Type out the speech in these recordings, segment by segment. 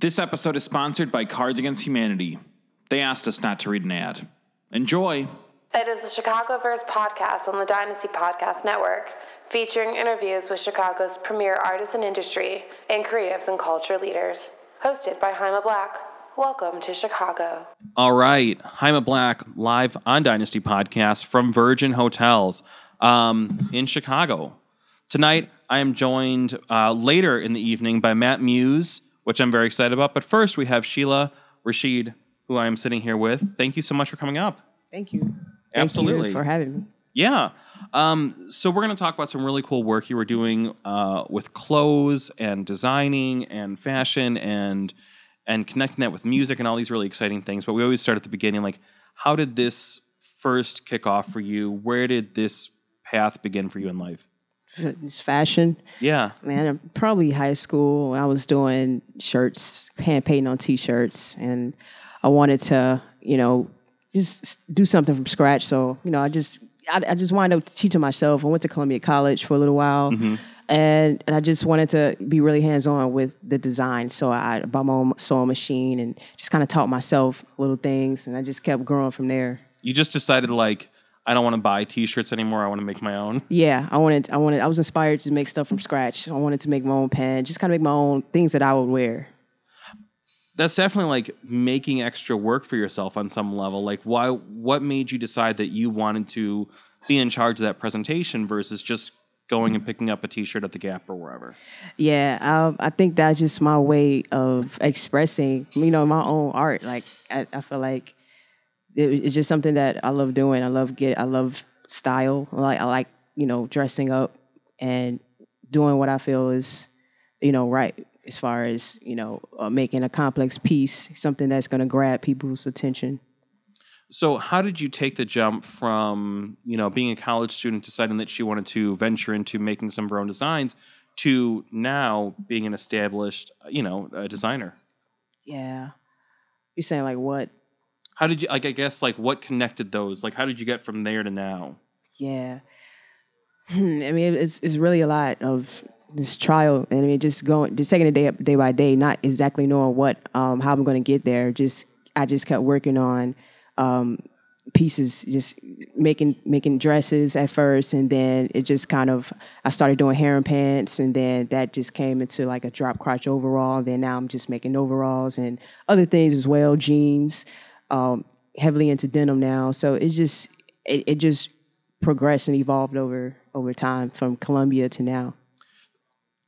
This episode is sponsored by Cards Against Humanity. They asked us not to read an ad. Enjoy! It is the Chicagoverse podcast on the Dynasty Podcast Network, featuring interviews with Chicago's premier artists and industry and creatives and culture leaders. Hosted by Jaime Black. Welcome to Chicago. All right, Jaime Black live on Dynasty Podcast from Virgin Hotels um, in Chicago. Tonight, I am joined uh, later in the evening by Matt Muse, which I'm very excited about. But first, we have Sheila Rashid, who I am sitting here with. Thank you so much for coming up. Thank you. Thank Absolutely. you for having me. Yeah. Um, so we're going to talk about some really cool work you were doing uh, with clothes and designing and fashion and and connecting that with music and all these really exciting things. But we always start at the beginning, like how did this first kick off for you? Where did this path begin for you in life? It's fashion. Yeah. Man, uh, probably high school. I was doing shirts, hand painting on t-shirts, and I wanted to, you know, just do something from scratch. So, you know, I just, I, I just wound up teaching myself. I went to Columbia College for a little while, mm-hmm. and and I just wanted to be really hands-on with the design. So I bought my own sewing machine and just kind of taught myself little things, and I just kept growing from there. You just decided like I don't want to buy t-shirts anymore. I want to make my own. Yeah, I wanted, I wanted, I was inspired to make stuff from scratch. I wanted to make my own pen, just kind of make my own things that I would wear. That's definitely like making extra work for yourself on some level. Like why what made you decide that you wanted to be in charge of that presentation versus just going and picking up a t-shirt at the Gap or wherever? Yeah, um, I think that's just my way of expressing, you know, my own art. Like I, I feel like it's just something that I love doing. I love get, I love style. I like, I like, you know, dressing up and doing what I feel is, you know, right as far as you know, uh, making a complex piece, something that's going to grab people's attention. So how did you take the jump from, you know, being a college student deciding that she wanted to venture into making some of her own designs to now being an established, you know, a designer? Yeah, you're saying like what? How did you like I guess like what connected those? Like how did you get from there to now? Yeah. I mean, it's it's really a lot of this trial, and I mean, just going, just taking it day day by day, not exactly knowing what, um, how I'm going to get there. Just I just kept working on um, pieces, just making making dresses at first, and then it just kind of I started doing harem pants, and then that just came into like a drop crotch overall. And then now I'm just making overalls and other things as well, jeans. Um, heavily into denim now, so it just it, it just progressed and evolved over over time from Columbia to now.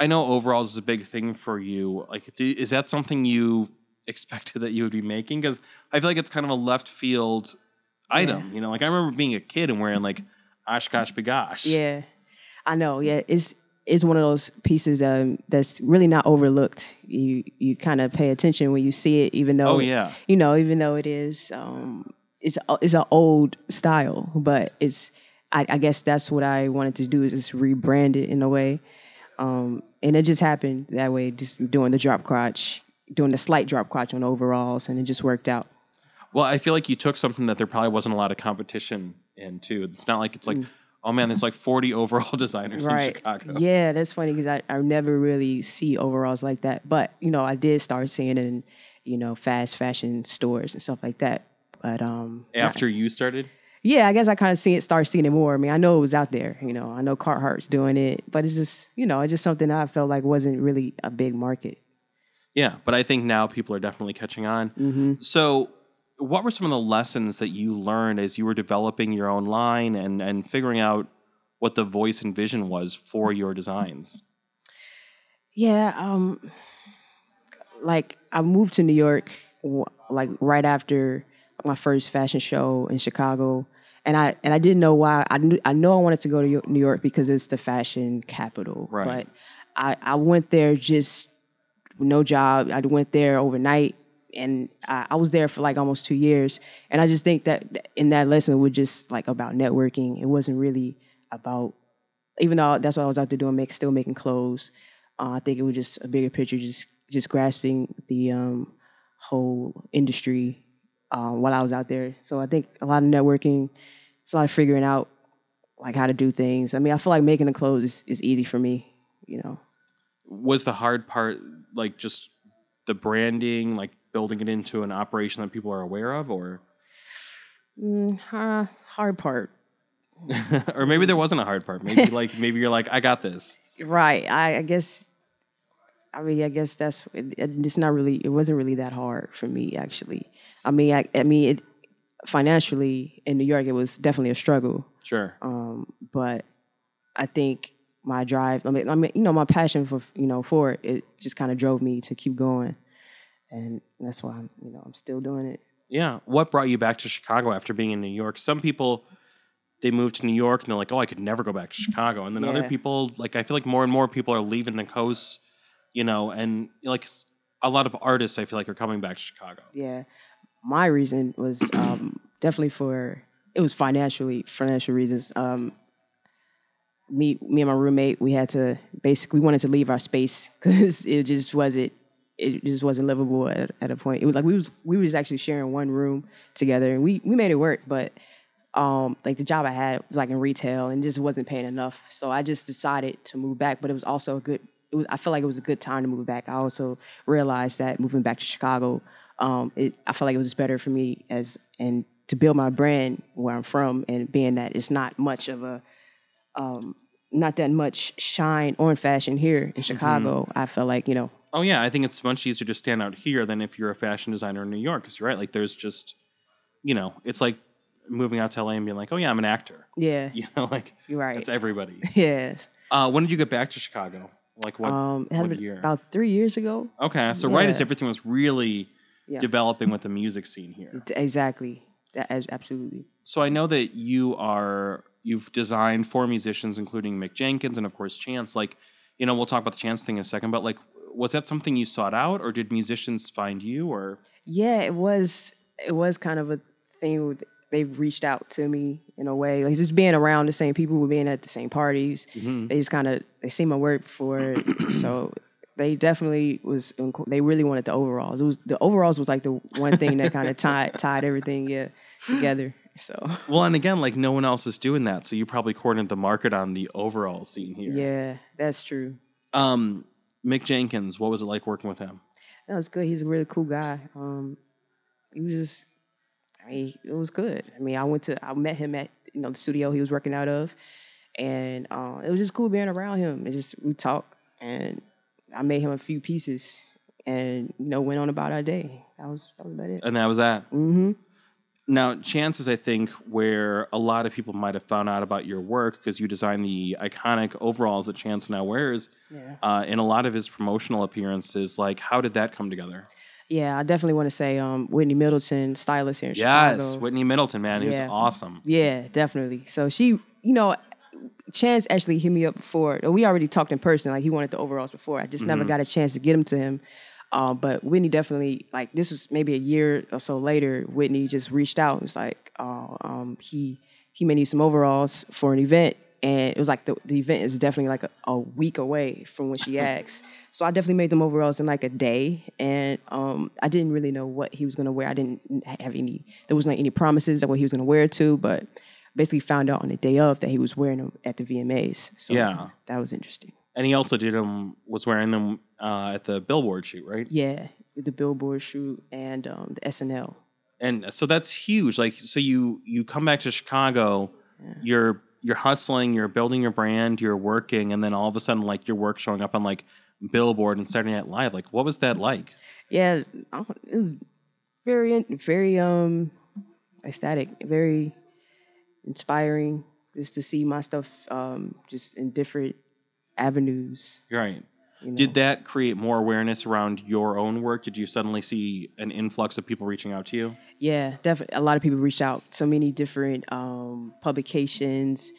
I know overalls is a big thing for you. Like, do, is that something you expected that you would be making? Because I feel like it's kind of a left field item. You know, like I remember being a kid and wearing like OshKosh B'gosh. Yeah, I know. Yeah, it's it's one of those pieces um, that's really not overlooked. You you kind of pay attention when you see it, even though Oh, yeah. you know, even though it is um, it's it's an old style, but it's I, I guess that's what I wanted to do is just rebrand it in a way, um, and it just happened that way. Just doing the drop crotch, doing the slight drop crotch on overalls, and it just worked out. Well, I feel like you took something that there probably wasn't a lot of competition in too. It's not like it's like, oh man, there's like 40 overall designers in Chicago. Yeah, that's funny because I, I never really see overalls like that. But, you know, I did start seeing it in, you know, fast fashion stores and stuff like that. But um After you started, yeah, I guess I kind of see it start seeing it more. I mean, I know it was out there, you know, I know Carhartt's doing it, but it's just, you know, it's just something I felt like wasn't really a big market. yeah. But I think now people are definitely catching on. So, what were some of the lessons that you learned as you were developing your own line and and figuring out what the voice and vision was for your designs? Yeah, um, like I moved to New York, like right after my first fashion show in Chicago, and I and I didn't know why. I knew, I know I wanted to go to New York because it's the fashion capital, Right. but I I went there just no job. I went there overnight. And I, I was there for like almost two years, and I just think that in that lesson was just like about networking. It wasn't really about even though that's what I was out there doing, make, still making clothes. Uh, I think it was just a bigger picture, just just grasping the um, whole industry uh, while I was out there. So I think a lot of networking, it's a lot of figuring out like how to do things. I mean, I feel like making the clothes is, is easy for me, you know. Was the hard part like just the branding, like building it into an operation that people are aware of, or Mm, uh, hard part. or maybe there wasn't a hard part. Maybe like maybe you're like, I got this. Right. I, I guess. I mean, I guess that's it, it- it's not really. It wasn't really that hard for me, actually. I mean, I, I mean, it, financially in New York, it was definitely a struggle. Sure. Um, but I think my drive. I mean, I mean, you know, my passion for you know for it, it just kind of drove me to keep going, and that's why I'm you know I'm still doing it. Yeah. What brought you back to Chicago after being in New York? Some people they move to New York and they're like, "Oh, I could never go back to Chicago." And then other people, like I feel like more and more people are leaving the coast, you know, and like a lot of artists I feel like are coming back to Chicago. Yeah, my reason was um, definitely for it was financially financial reasons. Um, me me and my roommate we had to basically we wanted to leave our space because it just wasn't it just wasn't livable at, at a point. It was like we was we was actually sharing one room together and we we made it work, but um like the job I had was like in retail and just wasn't paying enough. So I just decided to move back, but it was also a good it was I felt like it was a good time to move back. I also realized that moving back to Chicago, um it I felt like it was better for me as and to build my brand where I'm from and being that it's not much of a um not that much shine on fashion here in Chicago. I felt like, you know, Oh yeah, I think it's much easier to stand out here than if you're a fashion designer in New York. Because you're right, like there's just, you know, it's like moving out to LA and being like, oh yeah, I'm an actor. yeah, You know, like you're right. that's everybody. yes. Uh, when did you get back to Chicago? Like what? um what year? about three years ago. okay, so right as everything was really Yeah. developing with the music scene here. Exactly. That, absolutely. So I know that you are you've designed for musicians, including Mick Jenkins and of course Chance. Like, you know, we'll talk about the Chance thing in a second, but like, was that something you sought out, or did musicians find you, or Yeah, it was it was kind of a thing they reached out to me in a way. Like just being around the same people, being at the same parties. Mm-hmm. They just kind of they seen my work before, so they definitely was. They really wanted the overalls. It was the overalls was like the one thing that kind of tied tied everything yeah together. So well, and again, like no one else is doing that, so you probably cornered the market on the overall scene here. yeah, that's true. Um, Mick Jenkins, what was it like working with him? That was good. He's a really cool guy. Um, he was just, I mean, it was good. I mean, I went to, I met him at you know the studio he was working out of, and uh, it was just cool being around him. It just we talked, and I made him a few pieces, and you know went on about our day. That was that was about it. And that was that. hmm Now, chances I think where a lot of people might have found out about your work because you designed the iconic overalls that Chance now wears Yeah. uh, in a lot of his promotional appearances. Like, how did that come together? Yeah, I definitely want to say um, Whitney Middleton, stylist here in Yes, Chicago. Yes, Whitney Middleton, man, he was Yeah. awesome. Yeah, definitely. So she, you know, Chance actually hit me up before. We already talked in person. Like he wanted the overalls before. I just never got a chance to get them to him. Um, but Whitney definitely like this was maybe a year or so later. Whitney just reached out and was like, oh, um, he he may need some overalls for an event. And it was like the, the event is definitely like a, a week away from when she asked. So I definitely made them overalls in like a day. And um, I didn't really know what he was gonna wear. I didn't have any. There wasn't like any promises of what he was gonna wear to, but basically found out on the day of that he was wearing them at the VMAs. So Yeah. that was interesting. And he also did them, was wearing them uh, at the Billboard shoot, right? Yeah, the Billboard shoot and um, the SNL. And so that's huge. Like, so you you come back to Chicago, you're you're hustling, you're building your brand, you're working, and then all of a sudden, like your work showing up on like Billboard and Saturday Night Live. Like, what was that like? Yeah, it was very, very um, ecstatic, very inspiring, just to see my stuff um, just in different avenues. Right. You know? Did that create more awareness around your own work? Did you suddenly see an influx of people reaching out to you? Yeah, definitely. A lot of people reached out. So many different um, publications,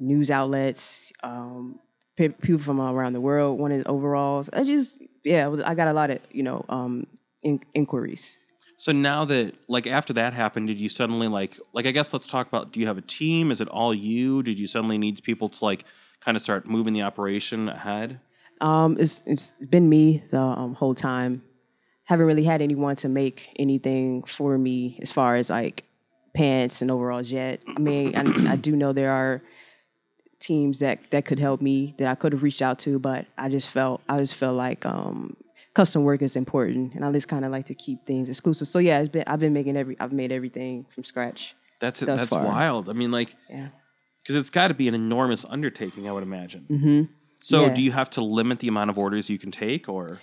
news outlets, um, pe- people from around the world wanted overalls. I just, yeah, was, I got a lot of, you know, um, in- inquiries. So now that like after that happened, did you suddenly like like I guess let's talk about do you have a team? Is it all you? Did you suddenly need people to like kind of start moving the operation ahead? Um, it's it's been me the um, whole time. Haven't really had anyone to make anything for me as far as like pants and overalls yet. I mean, I, I do know there are teams that that could help me that I could have reached out to, but I just felt I just felt like um, custom work is important, and I just kind of like to keep things exclusive. So yeah, it's been I've been making every I've made everything from scratch. That's it. That's far. wild. I mean, like, Yeah. Because it's got to be an enormous undertaking, I would imagine. Mm-hmm. So, Yeah. do you have to limit the amount of orders you can take, or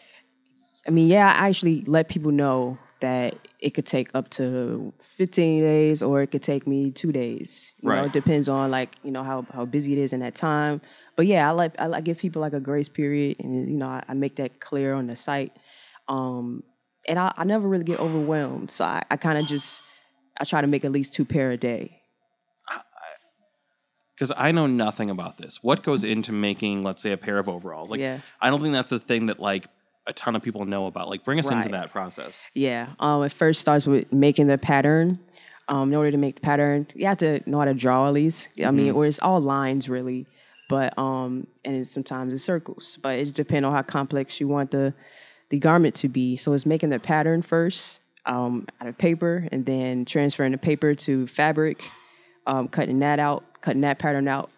I mean, yeah, I actually let people know that it could take up to 15 days or it could take me two days. You know, Right. it depends on like, you know, how, how busy it is in that time. But yeah, I like, I like give people like a grace period and, you know, I, I make that clear on the site. Um, and I, I never really get overwhelmed. So I, I kind of just, I try to make at least two pair a day. Because I know nothing about this. What goes into making, let's say, a pair of overalls? Like, Yeah. I don't think that's a thing that like a ton of people know about. Like, bring us into that process. Yeah. Um, it first starts with making the pattern. Um, in order to make the pattern, you have to know how to draw at least. I mean, or it's all lines really, but um, and it's, sometimes it's circles. But it depends on how complex you want the the garment to be. So it's making the pattern first um, out of paper, and then transferring the paper to fabric, um, cutting that out, cutting that pattern out,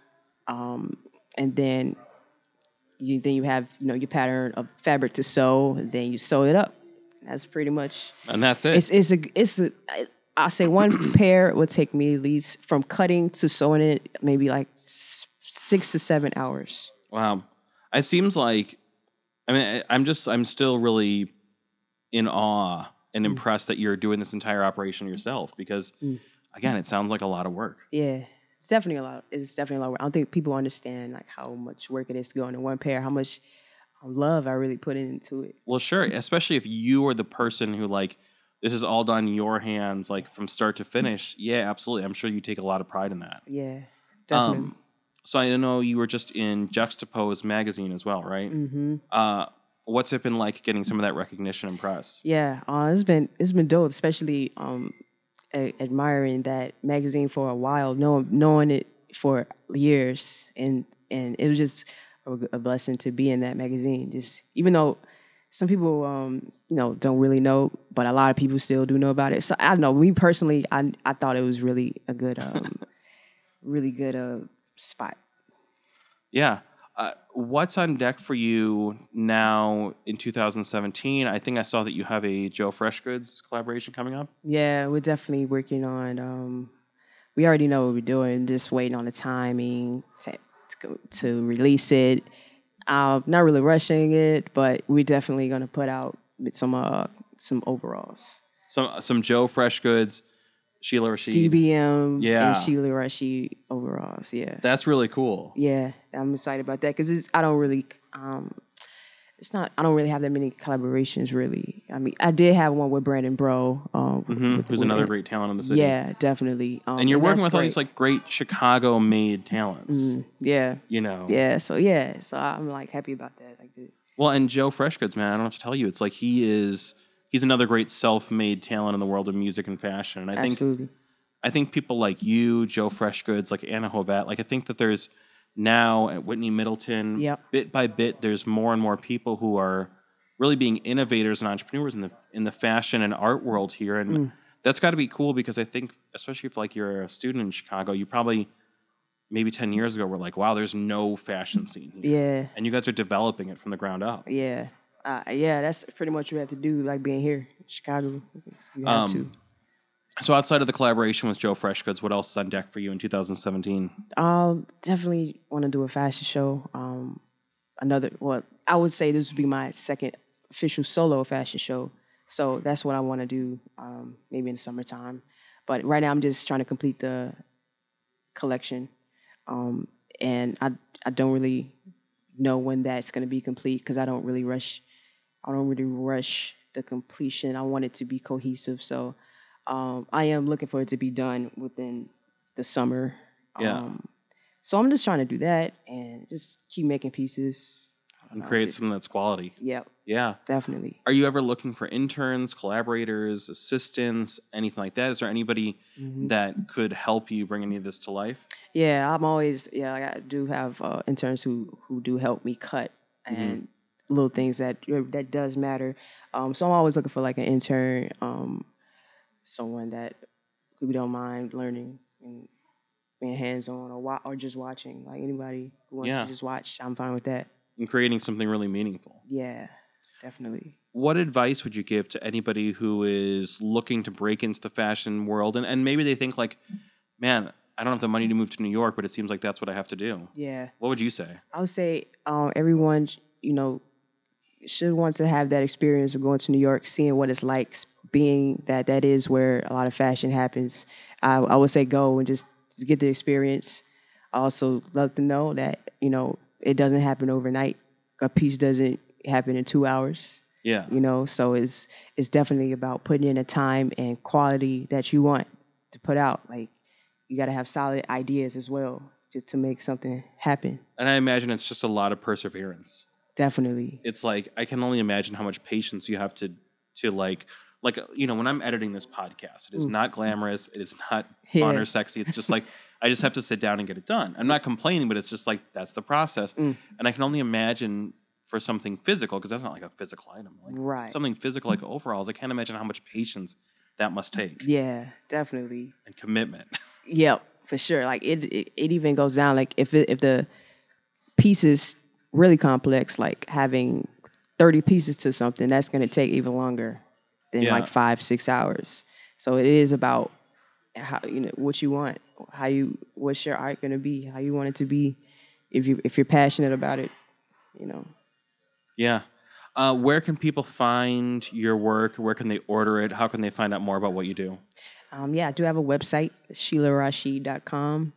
um, and then you then you have you know your pattern of fabric to sew, and then you sew it up. That's pretty much And that's it. it's it's a it's a I- I'll say one pair would take me at least from cutting to sewing it maybe like six to seven hours. wow. It seems like, I mean, I'm just, I'm still really in awe Mm. and impressed that you're doing this entire operation yourself because, Mm. Again, it sounds like a lot of work. Yeah, it's definitely a lot. It's definitely a lot. Of work. I don't think people understand like how much work it is to go into one pair. How much um, love I really put into it. Well, sure, especially if you are the person who like this is all done in your hands, like from start to finish. Yeah, absolutely. I'm sure you take a lot of pride in that. Yeah, definitely. Um, so I know you were just in Juxtapoz magazine as well, right? mm-hmm. Uh, what's it been like getting some of that recognition and press? Yeah, uh, it's been it's been dope, especially um, admiring that magazine for a while, knowing knowing it for years, and and it was just a, a blessing to be in that magazine. Just even though some people um, you know don't really know, but a lot of people still do know about it. So I don't know. Me personally, I I thought it was really a good um, really good uh, spot. Yeah. Uh, what's on deck for you now in 2017? I think I saw that you have a Joe Freshgoods collaboration coming up. Yeah, we're definitely working on. Um, we already know what we're doing. Just waiting on the timing to to, go, to release it. Um, not really rushing it, but we're definitely gonna put out some uh some overalls. Some some Joe Freshgoods, Sheila Rashid. DBM Yeah. and Sheila Rashid overalls. Yeah, That's really cool. yeah, I'm excited about that because I don't really um. It's not. I don't really have that many collaborations. Really, I mean, I did have one with Brandon Breaux, um, hmm with- Who's with- another great talent in the city. Yeah, definitely. Um, And you're working that's with all these like great Chicago made talents. Yeah, You know. yeah. So yeah, so I'm like happy about that. Like, dude. Well, and Joe Freshgoods, man, I don't have to tell you, it's like he is he's another great self-made talent in the world of music and fashion. And I think absolutely. I think people like you, Joe Freshgoods, like Anna Hovet, like I think that there's now at Whitney Middleton, Yep. bit by bit, there's more and more people who are really being innovators and entrepreneurs in the in the fashion and art world here. And Mm. that's got to be cool because I think, especially if like you're a student in Chicago, you probably maybe ten years ago were like, wow, there's no fashion scene here. Yeah, And you guys are developing it from the ground up. yeah, uh, yeah. That's pretty much what you have to do. Like being here, in Chicago. You have Um, So outside of the collaboration with Joe Freshgoods, what else is on deck for you in 2017? to. Um, definitely want to do a fashion show. Um, another. Well, I would say this would be my second official solo fashion show. So that's what I want to do. Um, maybe in the summertime. But right now, I'm just trying to complete the collection. Um, and I I don't really know when that's going to be complete because I don't really rush. I don't really rush the completion. I want it to be cohesive. So um, I am looking for it to be done within the summer. Yeah. Um, so I'm just trying to do that and just keep making pieces. And create something that's quality. Yeah, Yeah. definitely. Are you ever looking for interns, collaborators, assistants, anything like that? Is there anybody Mm-hmm. that could help you bring any of this to life? Yeah, I'm always yeah. I do have uh, interns who who do help me cut and little things that that does matter. Um, so I'm always looking for like an intern, um, someone that who don't mind learning and being hands on or wa- or just watching. Like anybody who wants Yeah. to just watch, I'm fine with that. And creating something really meaningful. Yeah, definitely. what advice would you give to anybody who is looking to break into the fashion world and, and maybe they think like, man, I don't have the money to move to New York, but it seems like that's what I have to do. Yeah. What would you say? I would say um, everyone, you know, should want to have that experience of going to New York, seeing what it's like, being that that is where a lot of fashion happens. I, I would say go and just, just get the experience. I also love to know that you know it doesn't happen overnight. A piece doesn't happen in two hours. Yeah. You know, so it's it's definitely about putting in the time and quality that you want to put out. Like you got to have solid ideas as well to, to make something happen. And I imagine it's just a lot of perseverance. Definitely. It's like I can only imagine how much patience you have to to like like you know when I'm editing this podcast, it is not glamorous, it is not fun or sexy. It's just like I just have to sit down and get it done. I'm not complaining, but it's just like that's the process. Mm. And I can only imagine for something physical because that's not like a physical item. Like Right. something physical like overalls, I can't imagine how much patience that must take Yeah, definitely. and commitment. Yep, for sure. Like it, it, it even goes down. Like if it, if the piece is really complex, like having thirty pieces to something, that's going to take even longer than Yeah. like five, six hours. So it is about how you know what you want, how you, what's your art going to be, how you want it to be. If you if you're passionate about it, you know. yeah. Uh, where can people find your work? Where can they order it? How can they find out more about what you do? Um, yeah, I do have a website, SheilaRashid.com.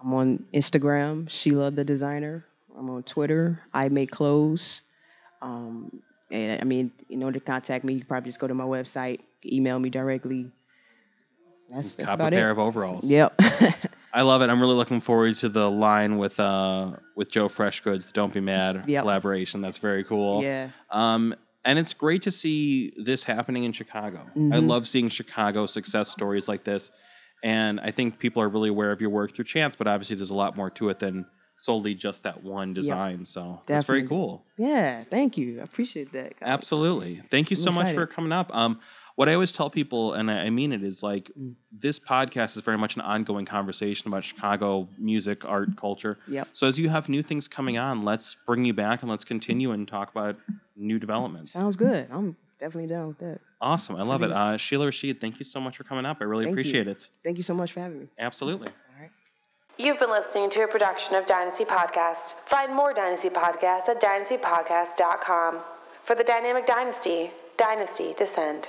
I'm on Instagram, Sheila the Designer. I'm on Twitter, I Make Clothes. Um, and I mean, in order to contact me, you can probably just go to my website, email me directly. That's, that's Cop a pair it. of overalls. Yep. I love it. I'm really looking forward to the line with uh with Joe Freshgoods, Don't Be Mad Yep. collaboration. That's very cool. yeah. Um, and it's great to see this happening in Chicago. I Mm-hmm. love seeing Chicago success stories like this. And I think people are really aware of your work through Chance, but obviously there's a lot more to it than solely just that one design. So that's very cool. Yeah. Thank you. I appreciate that. guys. Absolutely. Thank you so much for coming up. Um, what I always tell people, and I mean it, is like Mm. this podcast is very much an ongoing conversation about Chicago music, art, culture. Yep. So as you have new things coming on, let's bring you back and let's continue and talk about new developments. Sounds good. I'm definitely down with that. awesome. I love it. Uh, Sheila Rashid, thank you so much for coming up. I really Thank you. appreciate it. Thank you so much for having me. Absolutely. You've been listening to a production of Dynasty Podcast. Find more Dynasty Podcasts at dynastypodcast.com. For the Dynamic Dynasty, Dynasty Descend.